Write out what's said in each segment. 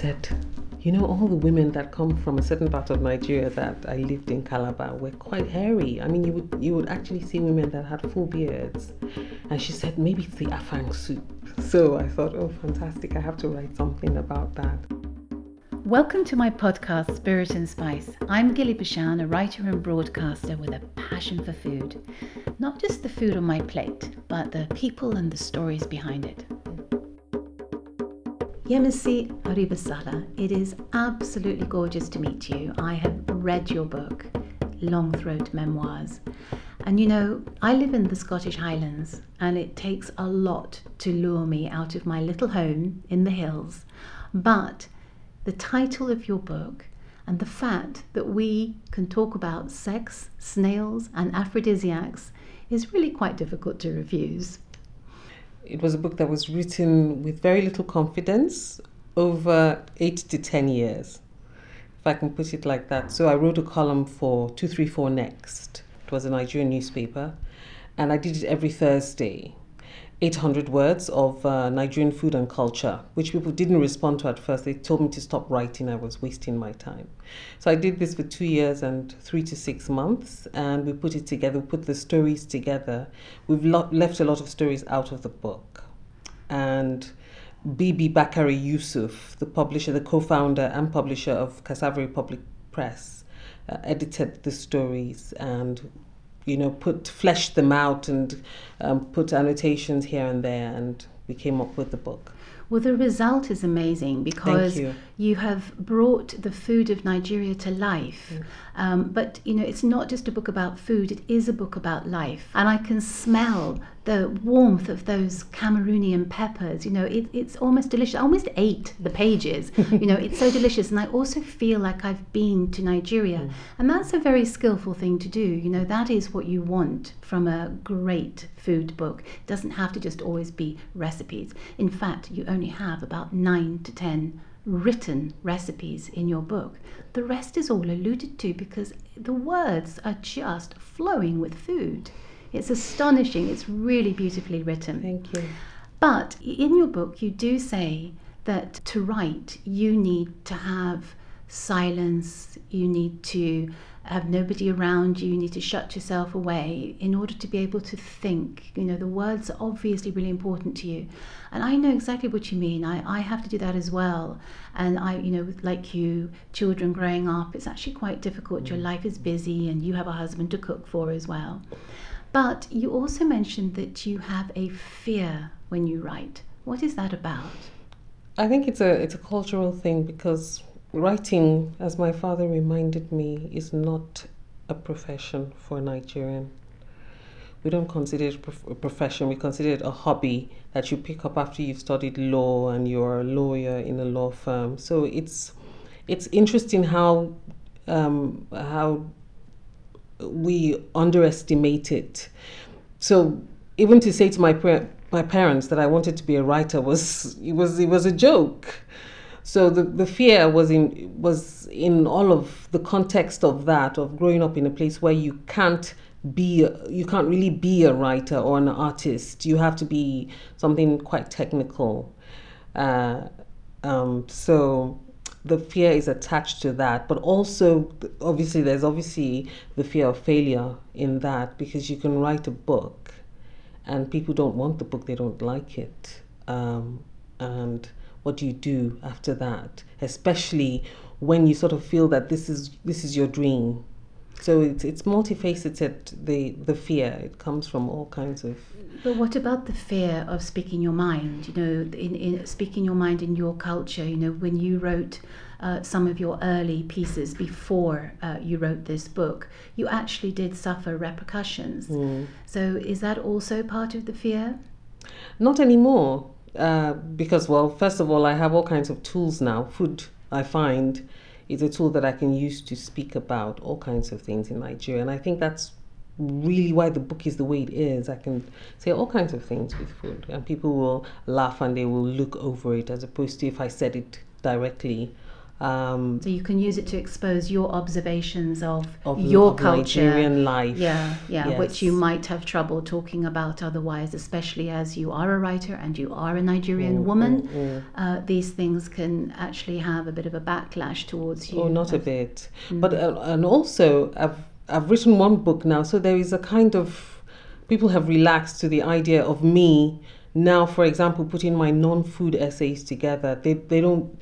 said, you know, all the women that come from a certain part of Nigeria that I lived in Calabar were quite hairy. I mean, you would you would actually see women that had full beards. And she said, maybe it's the afang soup. So I thought, oh, fantastic! I have to write something about that. Welcome to my podcast, Spirit and Spice. I'm Ghillie Başan, a writer and broadcaster with a passion for food. Not just the food on my plate, but the people and the stories behind it. Yemisi Aribisala, it is absolutely gorgeous to meet you. I have read your book, Long Throat Memoirs. And you know, I live in the Scottish Highlands, and it takes a lot to lure me out of my little home in the hills. But the title of your book and the fact that we can talk about sex, snails, and aphrodisiacs is really quite difficult to refuse it was a book that was written with very little confidence over eight to ten years, if I can put it like that. So I wrote a column for 234 Next. It was a Nigerian newspaper, and I did it every Thursday. 800 words of uh, Nigerian food and culture, which people didn't respond to at first. They told me to stop writing, I was wasting my time. So I did this for two years and three to six months, and we put it together, we put the stories together. We've lo- left a lot of stories out of the book. And Bibi Bakare-Yusuf, the publisher, the co founder and publisher of Cassava Republic Press, uh, edited the stories and you know, put fleshed them out and um, put annotations here and there, and we came up with the book. Well, the result is amazing because you. have brought the food of Nigeria to life. Mm. Um, but, you know, it's not just a book about food, it is a book about life. And I can smell the warmth of those Cameroonian peppers. You know, it, it's almost delicious. I almost ate the pages. you know, it's so delicious. And I also feel like I've been to Nigeria. Mm. And that's a very skillful thing to do. You know, that is what you want from a great food book. It doesn't have to just always be recipes. In fact, you only have about nine to ten written recipes in your book. The rest is all alluded to because the words are just flowing with food. It's astonishing. It's really beautifully written. Thank you. But in your book, you do say that to write, you need to have silence, you need to have nobody around you, you need to shut yourself away in order to be able to think. You know, the words are obviously really important to you. And I know exactly what you mean. I, I have to do that as well. And I, you know, like you, children growing up, it's actually quite difficult. Your mm. life is busy and you have a husband to cook for as well. But you also mentioned that you have a fear when you write. What is that about? I think it's a it's a cultural thing because writing, as my father reminded me, is not a profession for a Nigerian. We don't consider it a profession, we consider it a hobby that you pick up after you've studied law and you're a lawyer in a law firm. So it's it's interesting how um, how we underestimate it. So even to say to my my parents that I wanted to be a writer was it was it was a joke. So the, the fear was in was in all of the context of that of growing up in a place where you can't be you can't really be a writer or an artist. You have to be something quite technical. Uh, um, so the fear is attached to that but also obviously there's obviously the fear of failure in that because you can write a book and people don't want the book they don't like it um, and what do you do after that especially when you sort of feel that this is this is your dream so it's it's multifaceted the the fear it comes from all kinds of but what about the fear of speaking your mind? You know, in, in speaking your mind in your culture. You know, when you wrote uh, some of your early pieces before uh, you wrote this book, you actually did suffer repercussions. Mm. So is that also part of the fear? Not anymore, uh, because well, first of all, I have all kinds of tools now. Food, I find, is a tool that I can use to speak about all kinds of things in Nigeria, and I think that's really why the book is the way it is. I can say all kinds of things with food, and people will laugh and they will look over it, as opposed to if I said it directly. Um, So you can use it to expose your observations of, of your of culture. Nigerian life. Yeah, yeah, which you might have trouble talking about otherwise, especially as you are a writer and you are a Nigerian Mm, woman. mm, mm. Uh, these things can actually have a bit of a backlash towards you. Oh, not a bit. Mm. But uh, and also, I've I've written one book now, so there is a kind of people have relaxed to the idea of me now. For example, putting my non-food essays together, they they don't.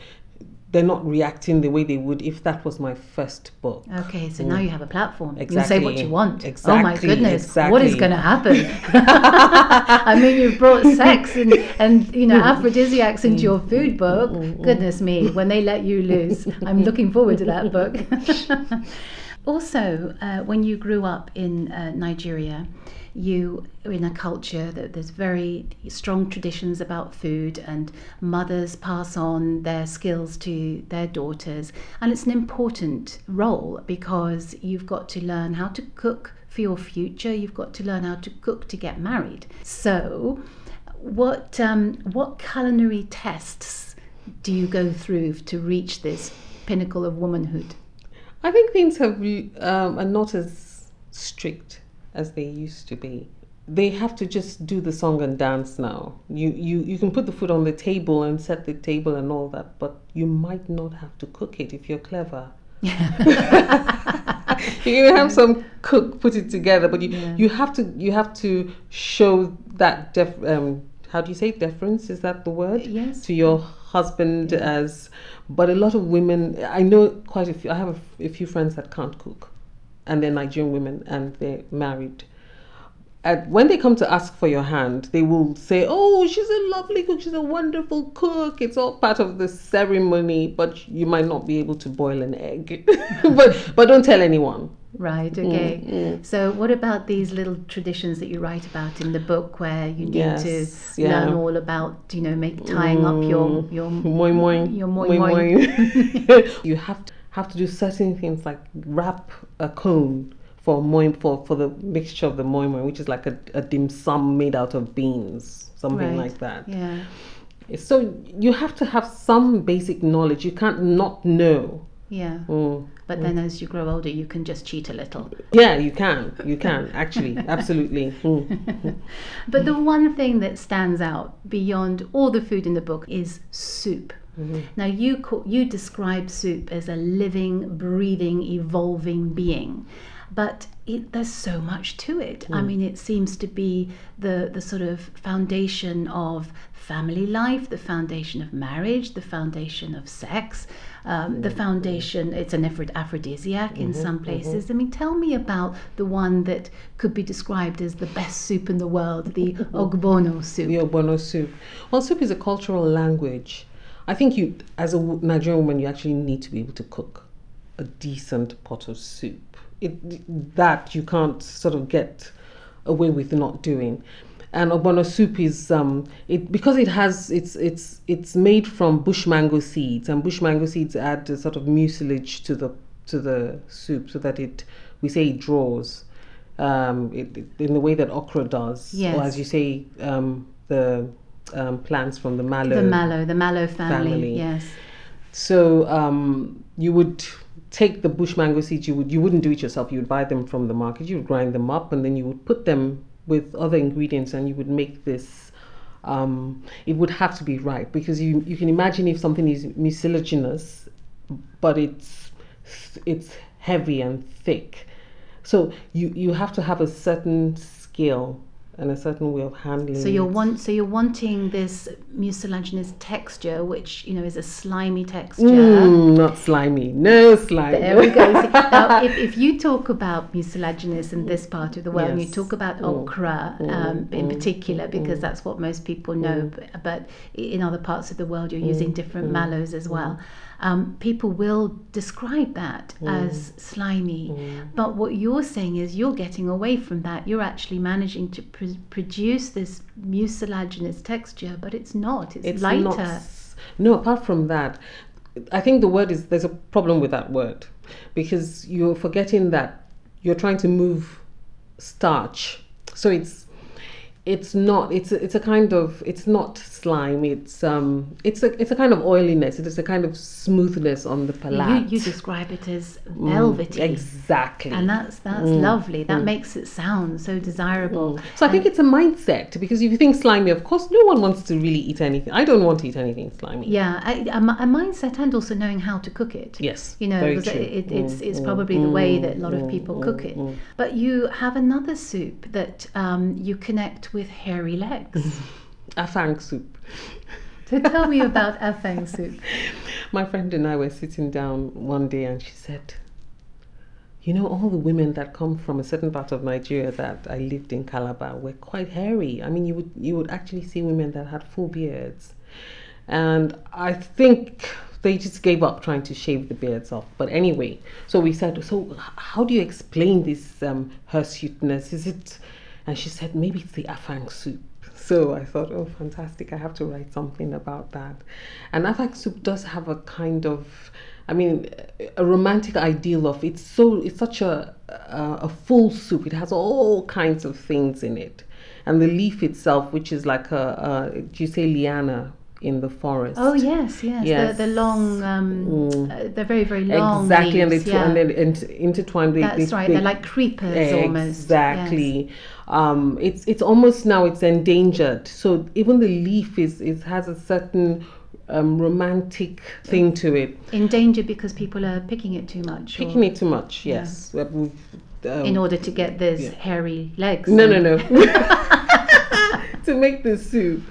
They're not reacting the way they would if that was my first book. Okay, so mm. now you have a platform. You can say what you want. Oh my Exactly, goodness, what is going to happen? I mean, you've brought sex and, and you know aphrodisiacs into your food book. Mm, mm, goodness me, when they let you loose, I'm looking forward to that book. also, uh, when you grew up in uh, Nigeria, you are in a culture that there's very strong traditions about food and mothers pass on their skills to their daughters. And it's an important role because you've got to learn how to cook for your future. You've got to learn how to cook to get married. So what um, what culinary tests do you go through to reach this pinnacle of womanhood I think things have um, are not as strict as they used to be. They have to just do the song and dance now. You you you can put the food on the table and set the table and all that, but you might not have to cook it if you're clever. you can have some cook put it together, but you Yeah. you have to you have to show that def um how do you say deference? Is that the word? Yes. To your husband as, but a lot of women. I know quite a few. I have a few friends that can't cook, and they're Nigerian women and they're married. And when they come to ask for your hand, they will say, "Oh, she's a lovely cook. She's a wonderful cook. It's all part of the ceremony, but you might not be able to boil an egg. but but don't tell anyone." Right, okay. mm. So, what about these little traditions that you write about in the book where you need Yes, to yeah. learn all about, you know, make tying up your your moi moi, your moi moi moi. moi. you have to have to do certain things like wrap a cone for moi for for the mixture of the moi moi, which is like a, a dim sum made out of beans, something Right. like that. Yeah. So you have to have some basic knowledge. You can't not know. Yeah. Mm. But then as you grow older, you can just cheat a little. Yeah, you can. You can actually, absolutely. Mm. But the one thing that stands out beyond all the food in the book is soup. Mm-hmm. Now you call, you describe soup as a living, breathing, evolving being, but it, there's so much to it. I mm. mean, it seems to be the the sort of foundation of family life, the foundation of marriage, the foundation of sex, um, the mm-hmm. foundation. It's an aphro- aphrodisiac in mm-hmm. some places. I mean, tell me about the one that could be described as the best soup in the world, the ogbono soup. The ogbono soup. Well, soup is a cultural language. I think you, as a Nigerian woman, you actually need to be able to cook a decent pot of soup. It that you can't sort of get away with not doing. And ogbono soup is um it because it has it's it's it's made from bush mango seeds and bush mango seeds add a sort of mucilage to the to the soup so that it we say it draws um it, it- in the way that okra does yes. or as you say um the um, plants from the mallow The mallow, the mallow family. Family. Yes. so um, you would take the bush mango seeds. You would you wouldn't do it yourself. You would buy them from the market. You would grind them up, and then you would put them with other ingredients, and you would make this. Um, it would have to be right because you you can imagine if something is mucilaginous, but it's it's heavy and thick. So you you have to have a certain skill and a certain way of handling. So you're it. want so you're wanting this mucilaginous texture, which you know is a slimy texture. Mm, not slimy. No slimy. There we go. See, now, if, if you talk about mucilaginous in this part of the world, and you talk about Mm. okra mm, um, in mm, particular, mm, because that's what most people know, b- but in other parts of the world, you're using different mallows as well. Um, people will describe that as slimy. But what you're saying is you're getting away from that. You're actually managing to pr- produce this mucilaginous texture, but it's not. It's, it's lighter. not no apart from that i think the word is there's a problem with that word because you're forgetting that you're trying to move starch so it's it's not it's it's a kind of it's not slime. It's um, it's a it's a kind of oiliness. It is a kind of smoothness on the palate. you describe it as Mm, velvety. exactly. And that's that's Mm, lovely. That makes it sound so desirable. So I think it's a mindset because if you think slimy, of course, no one wants to really eat anything. I don't want to eat anything slimy. Yeah, a, a, a mindset and also knowing how to cook it. Yes, You know, very because true. it, it's Mm, it's mm, probably the way mm, that a lot of mm, people mm, cook it. mm. But you have another soup that um, you connect with hairy legs. Afang soup. so tell me about afang soup. My friend and I were sitting down one day and she said, You know, all the women that come from a certain part of Nigeria that I lived in Calabar were quite hairy. I mean, you would, you would actually see women that had full beards. And I think they just gave up trying to shave the beards off. But anyway, so we said, So, how do you explain this um, hirsuteness? Is it. And she said, Maybe it's the Afang soup. So I thought, oh, fantastic! I have to write something about that. And afang soup does have a kind of, I mean, a romantic ideal of it's so it's such a a, a full soup. It has all kinds of things in it, and the leaf itself, which is like a, a do you say liana in the forest? Oh yes, yes. Yes. The, the long, um, Mm. uh, they're very very long. exactly, and they leaves, yeah. and intertwined. They, That's they, right. they- They're like creepers almost. Exactly. Um, it's it's almost now it's endangered. So even the leaf is it has a certain um, romantic thing to it. Yes. In danger because people are picking it too much. or- Picking it too much, yes. We've, um, in order to get those yeah. hairy legs. no, no, no. to make the soup.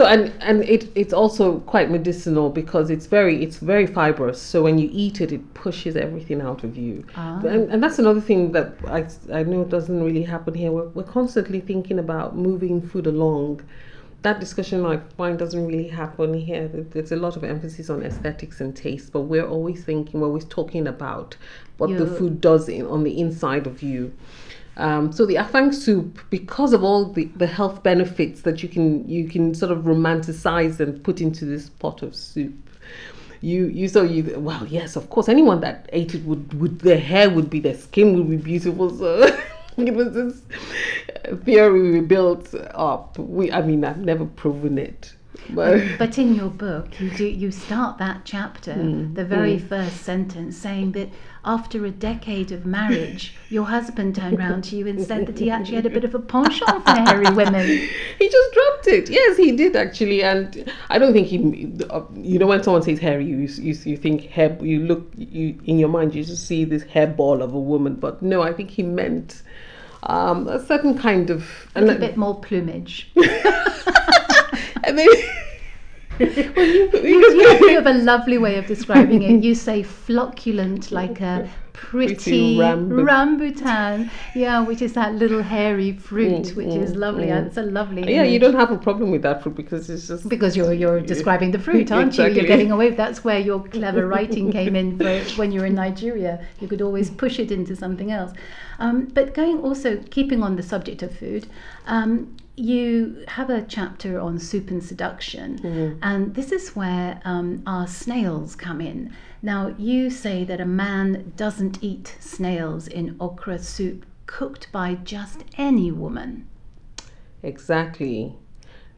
So and and it it's also quite medicinal because it's very it's very fibrous. So when you eat it, it pushes everything out of you. Ah. And, and that's another thing that I, I know doesn't really happen here. We're, we're constantly thinking about moving food along. That discussion I find doesn't really happen here. There's a lot of emphasis on aesthetics and taste, but we're always thinking, we're always talking about what the food does in, on the inside of you. Um, so the afang soup, because of all the, the health benefits that you can you can sort of romanticize and put into this pot of soup, you you so you well yes of course anyone that ate it would would their hair would be their skin would be beautiful so it was this theory we built up. We I mean I've never proven it but But in your book, you do you start that chapter, Mm, the very first sentence, saying that after a decade of marriage, your husband turned round to you and said that he actually had a bit of a penchant for hairy women. he just dropped it. Yes, he did actually, and I don't think he. You know, when someone says hairy, you you, you think hair. You look you in your mind, you just see this hairball of a woman. But no, I think he meant um, a certain kind of. A little bit more plumage. and then, You, you have a lovely way of describing it. You say flocculent, like a pretty, Pretty rambu- rambutan. Yeah, which is that little hairy fruit, Mm, which is mm, lovely. mm. It's a lovely. yeah, you don't have a problem with that fruit because it's just. Because you're you're describing the fruit, aren't you? Exactly. You're getting away. That's where your clever writing came in. For when you're in Nigeria, you could always push it into something else. Um, but going also keeping on the subject of food, um, you have a chapter on soup and seduction, Mm-hmm. and this is where um, our snails come in. Now you say that a man doesn't eat snails in okra soup cooked by just any woman. Exactly.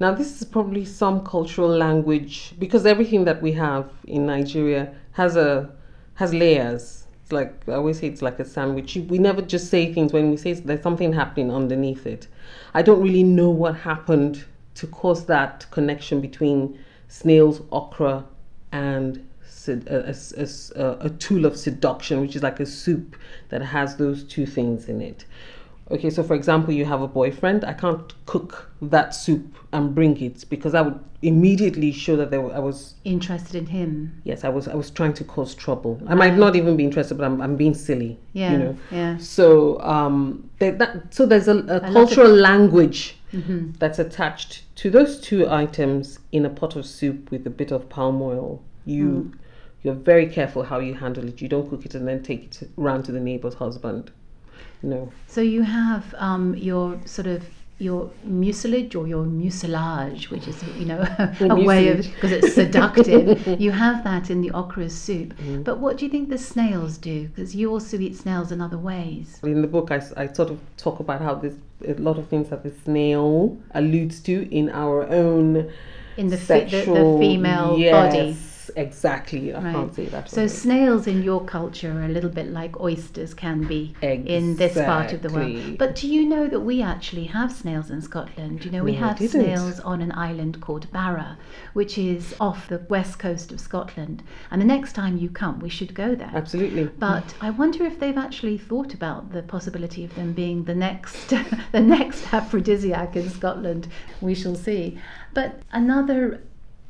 Now, this is probably some cultural language because everything that we have in Nigeria has a has layers. Like I always say, it's like a sandwich. We never just say things when we say there's something happening underneath it. I don't really know what happened to cause that connection between snails, okra, and a, a- a- a tool of seduction, which is like a soup that has those two things in it. Okay, so for example, you have a boyfriend. I can't cook that soup and bring it because I would immediately show that wa- I was Interested in him. yes, I was I was trying to cause trouble. I might not even be interested, but I'm I'm being silly. Yeah, you know. yeah. So um, that so there's a, a cultural language Mm-hmm. that's attached to those two items in a pot of soup with a bit of palm oil. You Mm. you're very careful how you handle it. You don't cook it and then take it round to the neighbor's husband. No. So you have um, your sort of your mucilage or your mucilage, which is you know a way of because it's seductive. you have that in the okra soup. Mm-hmm. But what do you think the snails do? Because you also eat snails in other ways. In the book, I sort of talk about how this a lot of things that the snail alludes to in our own in the, fi- the, the female yes, body. Exactly. I Right. can't say that. So snails in your culture are a little bit like oysters can be in this part of the world. But do you know that we actually have snails in Scotland? You know, we No, have snails on an island called Barra, which is off the west coast of Scotland. And the next time you come, we should go there. Absolutely. But I wonder if they've actually thought about the possibility of them being the next the next aphrodisiac in Scotland. We shall see. But another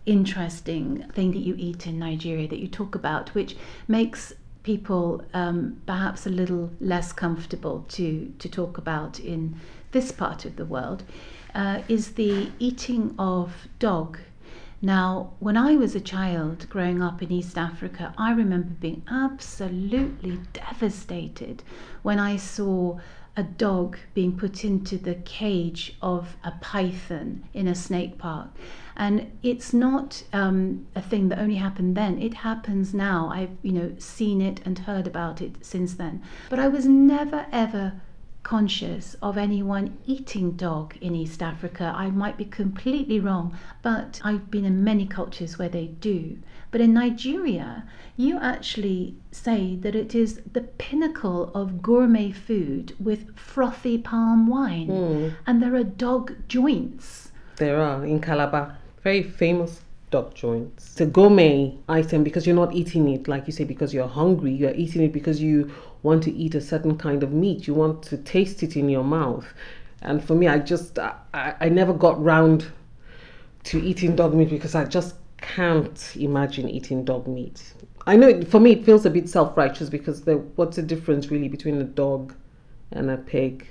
interesting thing that you eat in Nigeria that you talk about, which makes people um, perhaps a little less comfortable to, to talk about in this part of the world, uh, is the eating of dog. Now, when I was a child growing up in East Africa, I remember being absolutely devastated when I saw a dog being put into the cage of a python in a snake park. And it's not um, a thing that only happened then. It happens now. I've you know seen it and heard about it since then. But I was never ever conscious of anyone eating dog in East Africa. I might be completely wrong, but I've been in many cultures where they do. But in Nigeria, you actually say that it is the pinnacle of gourmet food with frothy palm wine, hmm. and there are dog joints. There are in Calabar very famous dog joints. It's a gourmet item because you're not eating it like you say because you're hungry. You're eating it because you want to eat a certain kind of meat. You want to taste it in your mouth. And for me, I just I, I never got round to eating dog meat because I just can't imagine eating dog meat. I know it, for me it feels a bit self-righteous because the, what's the difference really between a dog and a pig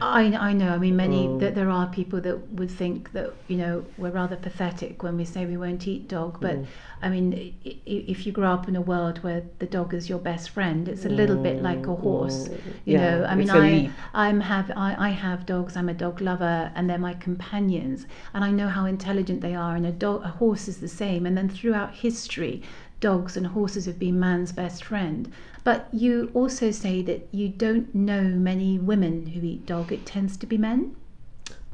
I, I know. I mean, many Mm. that there are people that would think that you know we're rather pathetic when we say we won't eat dog. But Mm. I mean, i- i- if you grow up in a world where the dog is your best friend, it's a little bit like a horse. Mm, You yeah, know, I mean, I. I'm have I, I have dogs. I'm a dog lover, and they're my companions, and I know how intelligent they are. And a dog, a horse is the same. And then throughout history, dogs and horses have been man's best friend. But you also say that you don't know many women who eat dog. It tends to be men.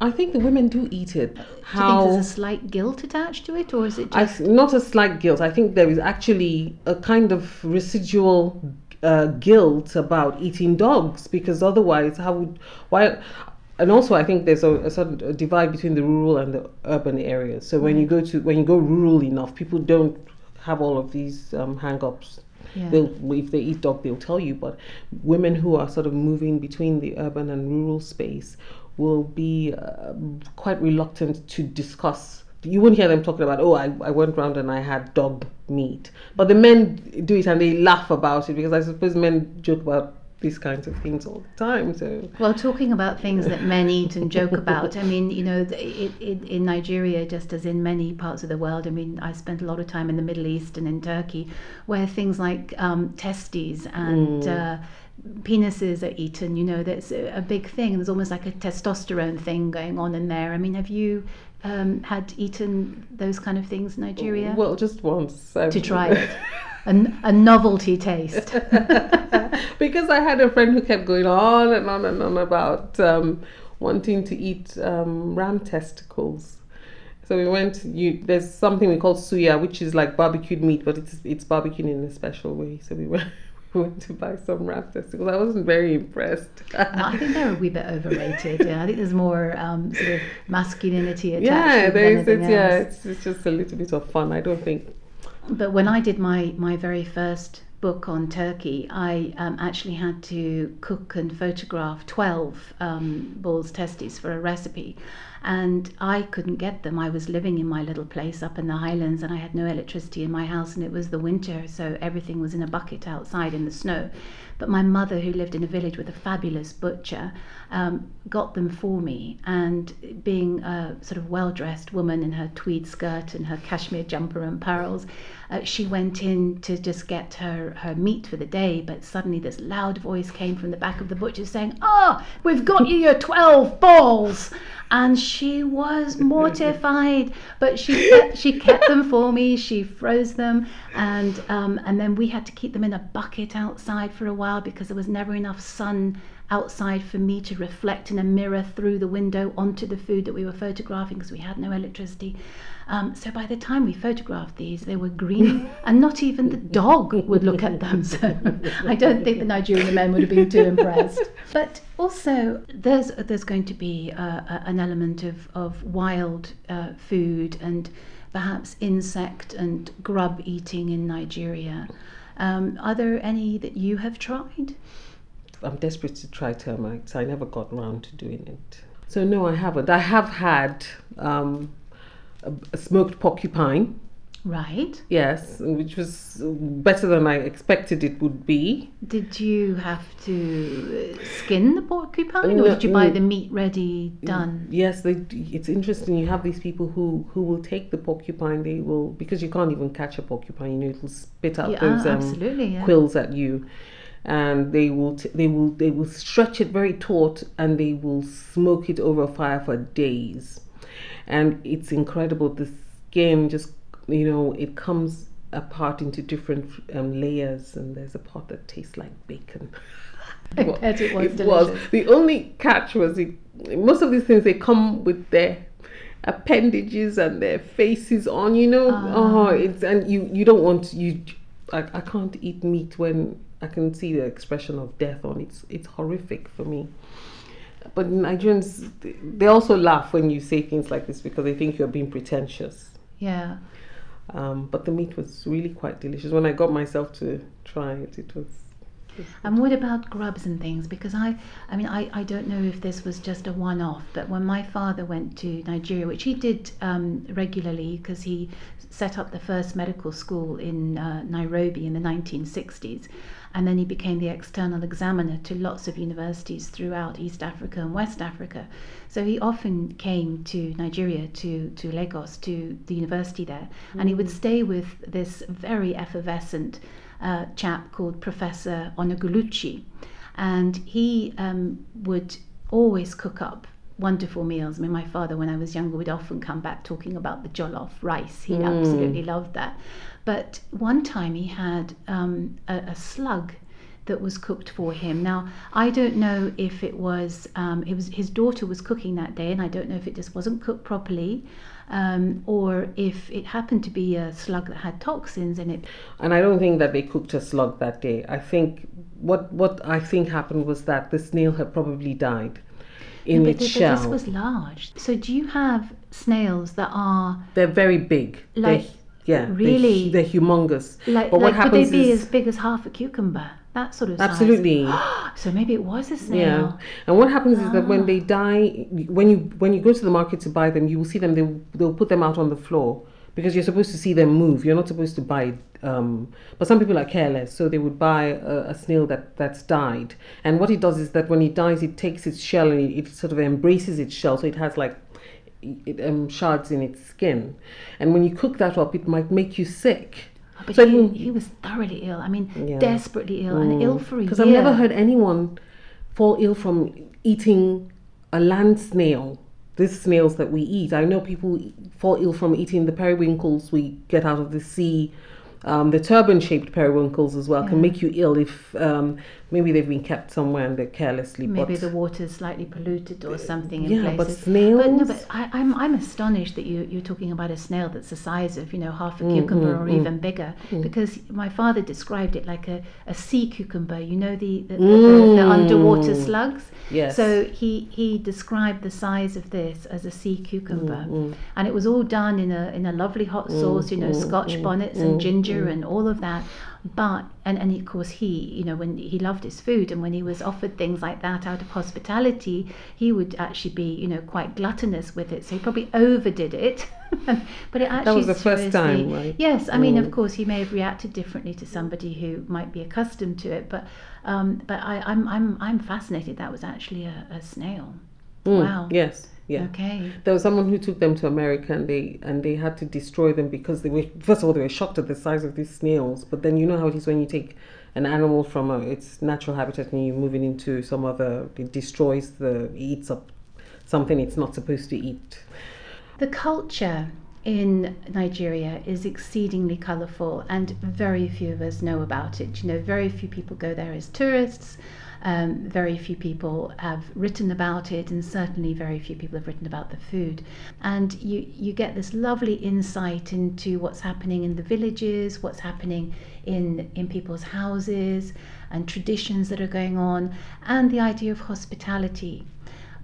I think the women do eat it. Do you think How there's a slight guilt attached to it, or is it I not a slight guilt. I think there is actually a kind of residual uh, guilt about eating dogs because otherwise, how would why? And also, I think there's a, a certain a divide between the rural and the urban areas. So when you go to when you go rural enough, people don't have all of these um, hang-ups. Yeah. They'll, if they eat dog, they'll tell you. But women who are sort of moving between the urban and rural space will be um, quite reluctant to discuss. You won't hear them talking about, oh, I, I went round and I had dog meat. But the men do it and they laugh about it because I suppose men joke about these kinds of things all the time. So Well, talking about things that men eat and joke about, I mean, you know, it, it, in Nigeria, just as in many parts of the world, I mean, I spent a lot of time in the Middle East and in Turkey, where things like um, testes and uh, penises are eaten. You know, that's a, a big thing. There's almost like a testosterone thing going on in there. I mean, have you um, had eaten those kind of things in Nigeria? well, just once um, to try it, a, a novelty taste. because I had a friend who kept going on and on and on about um, wanting to eat um, ram testicles. So we went. You, there's something we call suya, which is like barbecued meat, but it's it's barbecued in a special way. So we went, went to buy some ram testicles. I wasn't very impressed. No, I think they're a wee bit overrated. Yeah, I think there's more um, sort of masculinity attached yeah, to there is. anything yeah, it's, it's just a little bit of fun. I don't think. But when I did my my very first book on Turkey, I um, actually had to cook and photograph twelve um, bull's testes for a recipe, and I couldn't get them. I was living in my little place up in the Highlands, and I had no electricity in my house, and it was the winter, so everything was in a bucket outside in the snow. But my mother, who lived in a village with a fabulous butcher, um, got them for me. And being a sort of well dressed woman in her tweed skirt and her cashmere jumper and pearls, uh, she went in to just get her, her meat for the day. But suddenly, this loud voice came from the back of the butcher saying, Ah, we've got you your 12 balls. And she was mortified. But she kept, she kept them for me. She froze them, and um, and then we had to keep them in a bucket outside for a while because there was never enough sun outside for me to reflect in a mirror through the window onto the food that we were photographing because we had no electricity. Um, so by the time we photographed these, they were green, and not even the dog would look at them. So I don't think the Nigerian men would have been too impressed. But also, there's there's going to be uh, an element of of wild uh, food and perhaps insect and grub eating in Nigeria. Um, are there any that you have tried? I'm desperate to try termites. I never got around to doing it. So no, I haven't. I have had um, a, a smoked porcupine. Right. Yes, which was better than I expected it would be. Did you have to uh, skin the porcupine, or did you buy the meat ready done? Yes, they, it's interesting. You have these people who, who will take the porcupine. They will because you can't even catch a porcupine. You know, it will spit out Yeah, those um, yeah. quills at you, and they will t- they will they will stretch it very taut and they will smoke it over a fire for days, and it's incredible. The skin just you know it comes apart into different um, layers, and there's a part that tastes like bacon. I bet it was It was the only catch was it, most of these things they come with their appendages and their faces on. You know, Ah. oh, it's and you you don't want you. I, I can't eat meat when I can see the expression of death on. It's it's horrific for me. But Nigerians, they also laugh when you say things like this because they think you're being pretentious. Yeah. Um, but the meat was really quite delicious. When I got myself to try it, it was. And what about grubs and things? Because I, I mean, I, I don't know if this was just a one off, but when my father went to Nigeria, which he did um, regularly because he set up the first medical school in uh, Nairobi in the 1960s, and then he became the external examiner to lots of universities throughout East Africa and West Africa. So he often came to Nigeria, to, to Lagos, to the university there, and he would stay with this very effervescent uh, chap called Professor Onaguluchi, and he um, would always cook up wonderful meals. I mean, my father, when I was younger, would often come back talking about the jollof rice. He absolutely loved that. But one time he had um, a, a slug that was cooked for him. Now, I don't know if it was um, it was his daughter was cooking that day, and I don't know if it just wasn't cooked properly, um, or if it happened to be a slug that had toxins in it. And I don't think that they cooked a slug that day. I think what what I think happened was that the snail had probably died in but its th- but shell. this was large. So, do you have snails that are They're very big. Like, yeah, they're really? they're, humongous. like, but what like would they be is as big as half a cucumber? That sort of size. absolutely. So maybe it was a snail. Yeah, and what happens is that Ah. when they die, when you when you go to the market to buy them, you will see them. They they'll put them out on the floor because you're supposed to see them move. You're not supposed to buy. Um, but some people are careless, so they would buy a, a snail that that's died. And what it does is that when it dies, it takes its shell and it, it sort of embraces its shell, so it has like um, shards in its skin. And when you cook that up, it might make you sick. Oh, But So he, he was thoroughly ill. I mean, Yeah. desperately ill and ill for a year. Because I've never heard anyone fall ill from eating a land snail. These snails that we eat. I know people fall ill from eating the periwinkles we get out of the sea. Um, the turban-shaped periwinkles as well can make you ill if um, maybe they've been kept somewhere and they're carelessly. Maybe but the water's slightly polluted or something in yeah, but places. snails. But no, but I, I'm I'm astonished that you you're talking about a snail that's the size of you know half a Mm, cucumber mm, or mm. even bigger because my father described it like a, a sea cucumber. You know the the, the, the, the underwater Mm. slugs. yes. So he he described the size of this as a sea cucumber, Mm, mm. and it was all done in a in a lovely hot sauce. You know, mm, Scotch mm, bonnets mm, and ginger mm. and all of that. But and and of course he you know when he loved his food and when he was offered things like that out of hospitality, he would actually be you know quite gluttonous with it. So he probably overdid it. but it actually was the first time, right? Yes, I mean, Mm. of course, he may have reacted differently to somebody who might be accustomed to it, but um, but I, I'm I'm I'm fascinated. That was actually a, a snail. Mm, wow. Yes. Yeah. Okay. There was someone who took them to America and they and they had to destroy them because they were first of all they were shocked at the size of these snails. But then you know how it is when you take an animal from a, its natural habitat and you move it into some other it destroys the eats up something it's not supposed to eat. The culture in Nigeria is exceedingly colourful, and very few of us know about it. You know, very few people go there as tourists. Um, very few people have written about it, and certainly very few people have written about the food. And you, you get this lovely insight into what's happening in the villages, what's happening in, in people's houses, and traditions that are going on, and the idea of hospitality.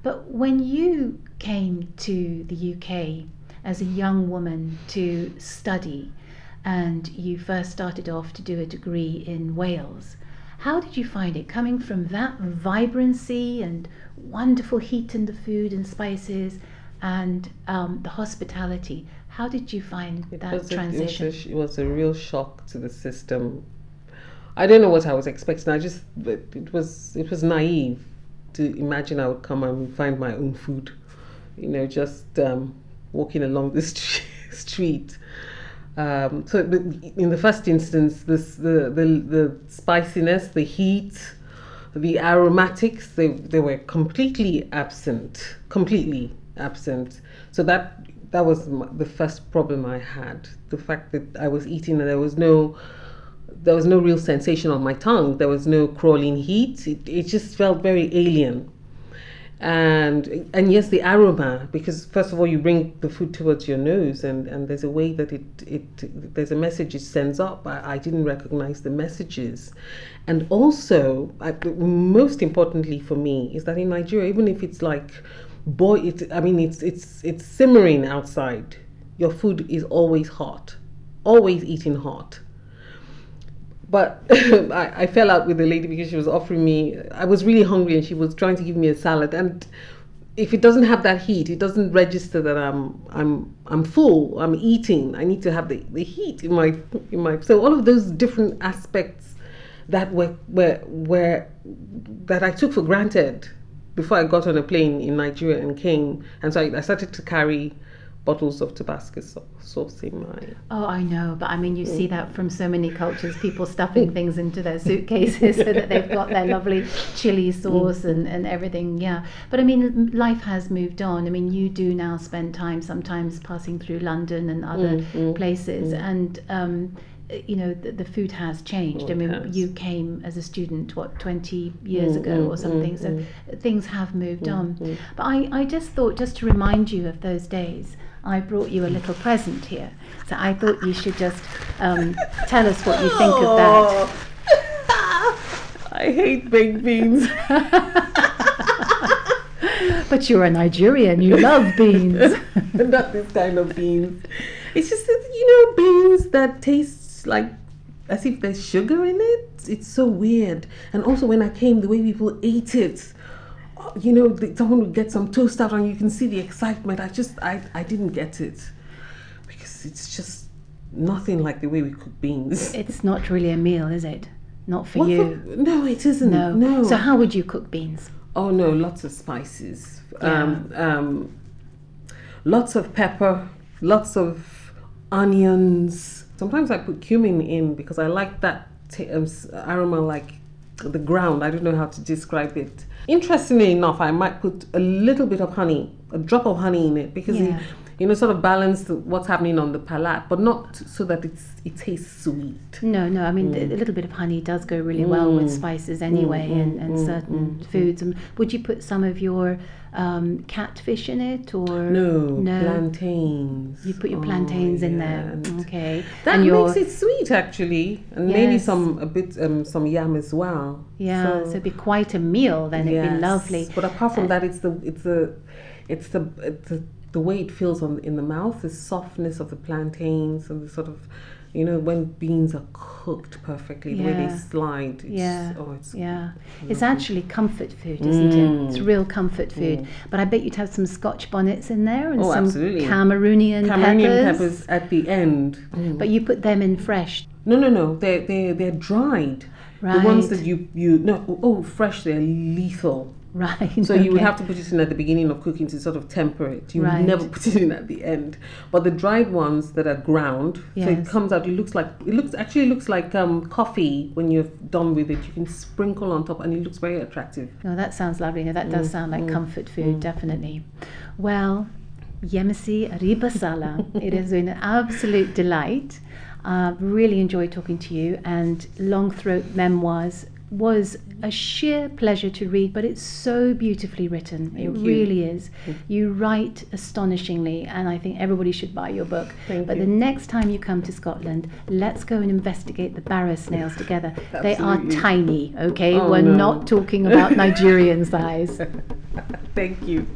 But when you came to the UK as a young woman to study, and you first started off to do a degree in Wales, how did you find it coming from that vibrancy and wonderful heat in the food and spices and um, the hospitality? How did you find It that was a- transition? it, was a, it was a real shock to the system. I don't know what I was expecting. I just it was it was naive to imagine I would come and find my own food. You know, just um, walking along the street. Um, so in the first instance, this the, the the spiciness, the heat, the aromatics, they they were completely absent, completely absent. So that that was m- the first problem I had. The fact that I was eating and there was no there was no real sensation on my tongue. There was no crawling heat. It, it just felt very alien. And and yes, the aroma because first of all you bring the food towards your nose and, and there's a way that it, it there's a message it sends up. I, I didn't recognize the messages, and also I, most importantly for me is that in Nigeria, even if it's like boy, it I mean it's it's it's simmering outside. Your food is always hot, always eating hot but I, I fell out with the lady because she was offering me i was really hungry and she was trying to give me a salad. And if it doesn't have that heat it doesn't register that i'm i'm i'm full i'm eating. I need to have the, the heat in my in my so all of those different aspects that were were were that i took for granted before i got on a plane in nigeria and came. And so i, I started to carry bottles of tabasco sauce in my Oh, I know, but I mean, you see that from so many cultures, people stuffing things into their suitcases so that they've got their lovely chili sauce and, and everything. Yeah. But I mean, life has moved on. I mean, you do now spend time sometimes passing through London and other Mm, mm, places, and um, you know, the, the food has changed. Oh, I mean, has. you came as a student, what, 20 years Mm, ago mm, or something, mm, so mm. things have moved on. mm. But I, I just thought, just to remind you of those days, I brought you a little present here. So I thought you should just um, tell us what you think of that. I hate baked beans. But you're a Nigerian, you love beans. Not this kind of beans. It's just that, you know beans that taste like as if there's sugar in it. It's so weird. And also when I came, the way people ate it. You know, the- someone would get some toast out, and you can see the excitement. I just, I, I didn't get it because it's just nothing like the way we cook beans. It's not really a meal, is it? Not for What you. no, it isn't. No. no. So how would you cook beans? Oh no, lots of spices. Yeah. Um, um, lots of pepper, lots of onions. Sometimes I put cumin in because I like that t- um, aroma, like the ground. I don't know how to describe it. Interestingly enough, I might put a little bit of honey, a drop of honey in it because Yeah. You know, sort of balance what's happening on the palate, but not so that it's it tastes sweet. No, no. I mean, Mm. a little bit of honey does go really well with spices anyway, mm, and, and mm, certain mm, foods. And would you put some of your um, catfish in it, or No, No. plantains. You put your Oh, plantains in yeah, there. Okay. That and makes it sweet, actually, and maybe some a bit um, some yam as well. Yeah, so, it'd be quite a meal then. It'd be lovely. But apart from Uh, that, it's the it's the it's the it's the, the way it feels on in the mouth, the softness of the plantains, and the sort of you know when beans are cooked perfectly, the way they slide. It's, Yeah. Oh, it's Yeah, it's actually comfort food, isn't it? It's Mm. real comfort food. But I bet you'd have some Scotch bonnets in there and Oh, some absolutely. Cameroonian, Cameroonian peppers. peppers at the end. Mm. But you put them in fresh. No, no, no. They're they they're dried. Right. The ones that you you no oh fresh they're lethal. Right. So you would have to put it in at the beginning of cooking to sort of temper it. You Right. would never put it in at the end. But the dried ones that are ground, so it comes out. It looks like it looks actually looks like um, coffee when you're done with it. You can sprinkle on top, and it looks very attractive. No, that sounds lovely. No, that does Mm, sound like mm, comfort food, mm. definitely. Well, Yemisi Ribasala, it has been an absolute delight. Uh, really enjoyed talking to you, and Long Throat Memoirs was a sheer pleasure to read, but it's so beautifully written. it you. really is. You write astonishingly, and I think everybody should buy your book. Thank but you. the next time you come to Scotland, let's go and investigate the Barra snails together. They are tiny, okay? Oh, We're no. not talking about Nigerian size. Thank you.